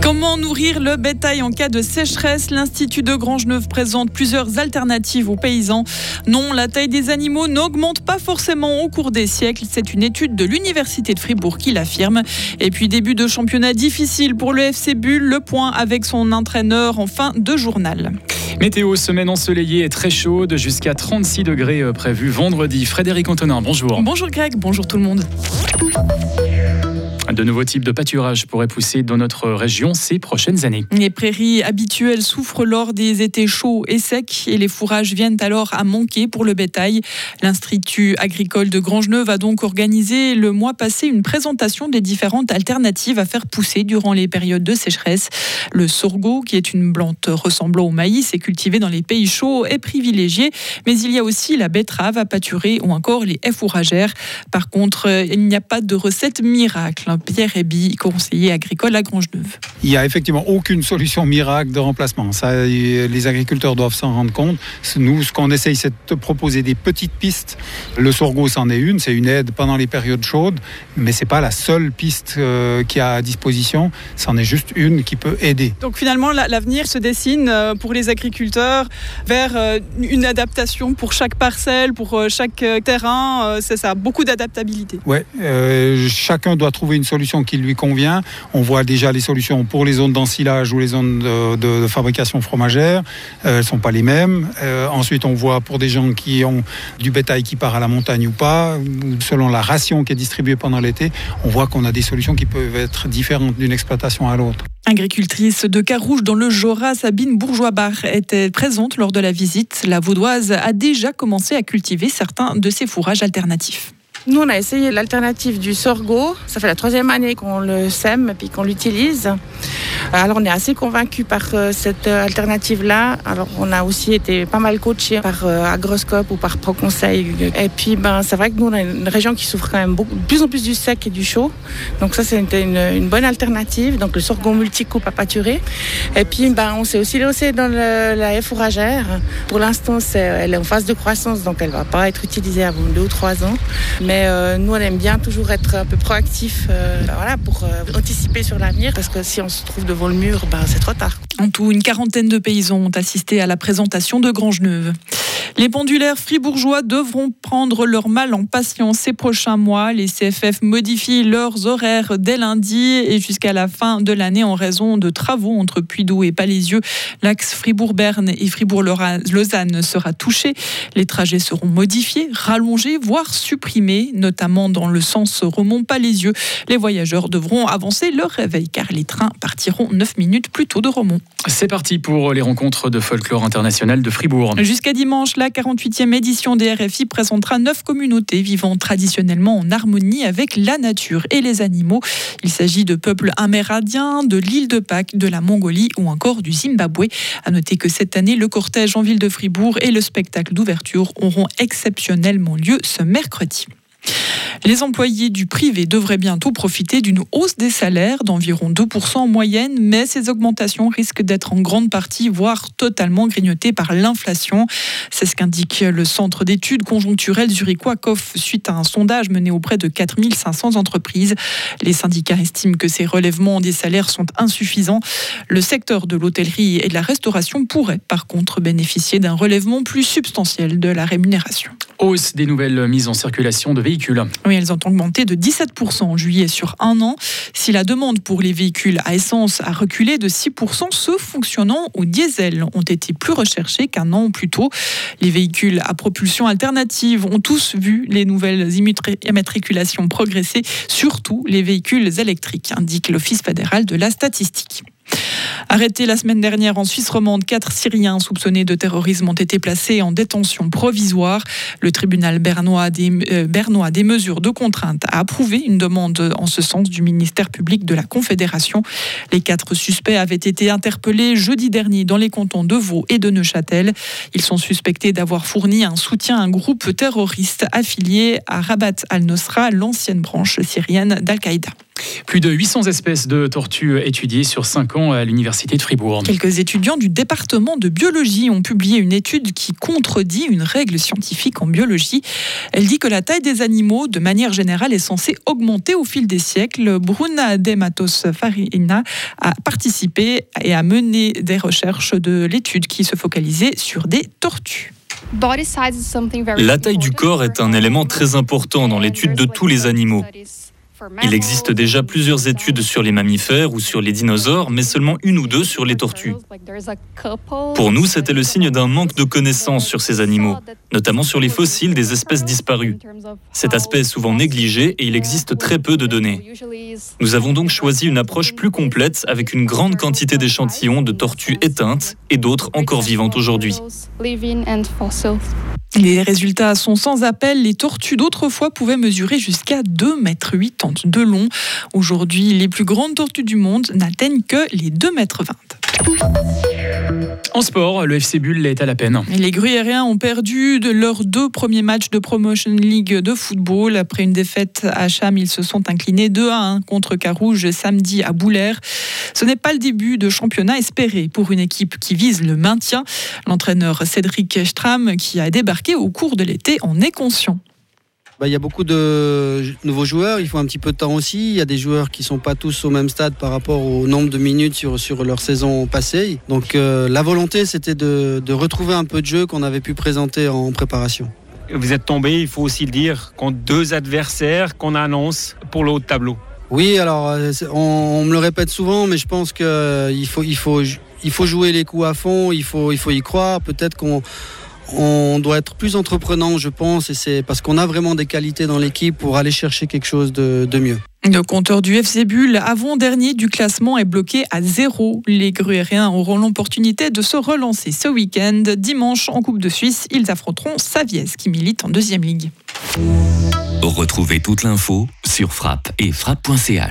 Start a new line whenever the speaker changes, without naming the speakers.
Comment nourrir le bétail en cas de sécheresse? L'Institut de Grangeneuve présente plusieurs alternatives aux paysans. Non, la taille des animaux n'augmente pas forcément au cours des siècles. C'est une étude de l'Université de Fribourg qui l'affirme. Et puis début de championnat difficile pour le FC Bull. Le point avec son entraîneur en fin de journal.
Météo, semaine ensoleillée et très chaude, jusqu'à 36 degrés euh, prévu vendredi. Frédéric Antonin, bonjour.
Bonjour Greg, bonjour tout le monde.
De nouveaux types de pâturage pourraient pousser dans notre région ces prochaines années.
Les prairies habituelles souffrent lors des étés chauds et secs et les fourrages viennent alors à manquer pour le bétail. L'Institut agricole de Grangeneuve a donc organisé le mois passé une présentation des différentes alternatives à faire pousser durant les périodes de sécheresse. Le sorgho, qui est une plante ressemblant au maïs et cultivée dans les pays chauds, est privilégié, mais il y a aussi la betterave à pâturer ou encore les haies fourragères. Par contre, il n'y a pas de recette miracle. Pierre Réby, conseiller agricole à Grangeneuve.
Il n'y a effectivement aucune solution miracle de remplacement. Ça, les agriculteurs doivent s'en rendre compte. Nous, ce qu'on essaye, c'est de proposer des petites pistes. Le sorgho, c'en est une, c'est une aide pendant les périodes chaudes, mais c'est pas la seule piste euh, qui a à disposition. C'en est juste une qui peut aider.
Donc finalement, l'avenir se dessine euh, pour les agriculteurs vers euh, une adaptation pour chaque parcelle, pour chaque terrain. C'est ça, beaucoup d'adaptabilité.
Ouais, chacun doit trouver une solution qui lui convient. On voit déjà les solutions pour les zones d'ensilage ou les zones de, fabrication fromagère. Euh, elles ne sont pas les mêmes. Euh, ensuite, on voit pour des gens qui ont du bétail qui part à la montagne ou pas, selon la ration qui est distribuée pendant l'été, on voit qu'on a des solutions qui peuvent être différentes d'une exploitation à l'autre.
Agricultrice de Carouge dans le Jura, Sabine Bourgeois-Bar était présente lors de la visite. La Vaudoise a déjà commencé à cultiver certains de ses fourrages alternatifs.
Nous, on a essayé l'alternative du sorgho. Ça fait la troisième année qu'on le sème et qu'on l'utilise. Alors on est assez convaincu par euh, cette euh, alternative-là. Alors on a aussi été pas mal coaché par euh, Agroscope ou par ProConseil. Et puis ben, c'est vrai que nous on a une région qui souffre quand même beaucoup, de plus en plus du sec et du chaud. Donc ça c'est une, bonne alternative. Donc le sorgho multicoupe à pâturer. Et puis ben, on s'est aussi lancé dans la haie fourragère. Pour l'instant elle est en phase de croissance donc elle va pas être utilisée avant deux ou trois ans. Mais nous on aime bien toujours être un peu proactif voilà, pour anticiper sur l'avenir parce que si on se trouve devant le mur, ben, c'est trop tard.
En tout, une quarantaine de paysans ont assisté à la présentation de Grangeneuve. Les pendulaires fribourgeois devront prendre leur mal en patience ces prochains mois. Les CFF modifient leurs horaires dès lundi et jusqu'à la fin de l'année en raison de travaux entre Puydou et Palaisieux. L'axe Fribourg-Berne et Fribourg-Lausanne sera touché. Les trajets seront modifiés, rallongés, voire supprimés, notamment dans le sens Romont-Palaisieux. Les voyageurs devront avancer leur réveil car les trains partiront 9 minutes plus tôt de Romont.
C'est parti pour les rencontres de folklore international de Fribourg.
Jusqu'à dimanche, la 48e édition des RFI présentera neuf communautés vivant traditionnellement en harmonie avec la nature et les animaux. Il s'agit de peuples amérindiens, de l'île de Pâques, de la Mongolie ou encore du Zimbabwe. À noter que cette année, le cortège en ville de Fribourg et le spectacle d'ouverture auront exceptionnellement lieu ce mercredi. Les employés du privé devraient bientôt profiter d'une hausse des salaires d'environ 2% en moyenne, mais ces augmentations risquent d'être en grande partie, voire totalement grignotées par l'inflation. C'est ce qu'indique le Centre d'études conjoncturelles zurichois COF suite à un sondage mené auprès de 4500 entreprises. Les syndicats estiment que ces relèvements des salaires sont insuffisants. Le secteur de l'hôtellerie et de la restauration pourrait par contre bénéficier d'un relèvement plus substantiel de la rémunération.
Hausse des nouvelles mises en circulation de véhicules.
Oui, elles ont augmenté de 17% en juillet sur un an. Si la demande pour les véhicules à essence a reculé de 6%, ceux fonctionnant au diesel ont été plus recherchés qu'un an plus tôt. Les véhicules à propulsion alternative ont tous vu les nouvelles immatriculations progresser, surtout les véhicules électriques, indique l'Office fédéral de la statistique. Arrêtés la semaine dernière en Suisse romande, quatre Syriens soupçonnés de terrorisme ont été placés en détention provisoire. Le tribunal bernois des, euh, des mesures de contrainte a approuvé une demande en ce sens du ministère public de la Confédération. Les quatre suspects avaient été interpellés jeudi dernier dans les cantons de Vaud et de Neuchâtel. Ils sont suspectés d'avoir fourni un soutien à un groupe terroriste affilié à Rabat al-Nosra, l'ancienne branche syrienne d'Al-Qaïda.
Plus de 800 espèces de tortues étudiées sur 5 ans à l'université de Fribourg.
Quelques étudiants du département de biologie ont publié une étude qui contredit une règle scientifique en biologie. Elle dit que la taille des animaux, de manière générale, est censée augmenter au fil des siècles. Bruna Dematos Farina a participé et a mené des recherches de l'étude qui se focalisait sur des tortues.
La taille du corps est un élément très important dans l'étude de tous les animaux. Il existe déjà plusieurs études sur les mammifères ou sur les dinosaures, mais seulement une ou deux sur les tortues. Pour nous, c'était le signe d'un manque de connaissances sur ces animaux, notamment sur les fossiles des espèces disparues. Cet aspect est souvent négligé et il existe très peu de données. Nous avons donc choisi une approche plus complète avec une grande quantité d'échantillons de tortues éteintes et d'autres encore vivantes aujourd'hui.
Les résultats sont sans appel. Les tortues d'autrefois pouvaient mesurer jusqu'à 2,80 mètres de long. Aujourd'hui, les plus grandes tortues du monde n'atteignent que les 2,20 mètres.
En sport, le FC Bull est à la peine.
Les Gruyériens ont perdu de leurs deux premiers matchs de Promotion League de football. Après une défaite à Cham, ils se sont inclinés 2 à 1 contre Carouge samedi à Boulaire. Ce n'est pas le début de championnat espéré pour une équipe qui vise le maintien. L'entraîneur Cédric Stram, qui a débarqué au cours de l'été, en est conscient.
Bah, il y a beaucoup de nouveaux joueurs, il faut un petit peu de temps aussi. Il y a des joueurs qui ne sont pas tous au même stade par rapport au nombre de minutes sur, sur leur saison passée. Donc euh, la volonté, c'était de, de retrouver un peu de jeu qu'on avait pu présenter en préparation.
Vous êtes tombé, il faut aussi le dire, contre deux adversaires qu'on annonce pour le haut de tableau.
Oui, alors euh, on, on, me le répète souvent, mais je pense qu'il euh, faut, il faut, il faut jouer les coups à fond, il faut, il faut y croire. Peut-être qu'on on doit être plus entreprenant, je pense, et c'est parce qu'on a vraiment des qualités dans l'équipe pour aller chercher quelque chose de, mieux.
Le compteur du FC Bull, avant-dernier du classement, est bloqué à zéro. Les Gruériens auront l'opportunité de se relancer ce week-end. Dimanche, en Coupe de Suisse, ils affronteront Saviès, qui milite en deuxième ligue.
Retrouvez toute l'info sur frappe et frappe.ch.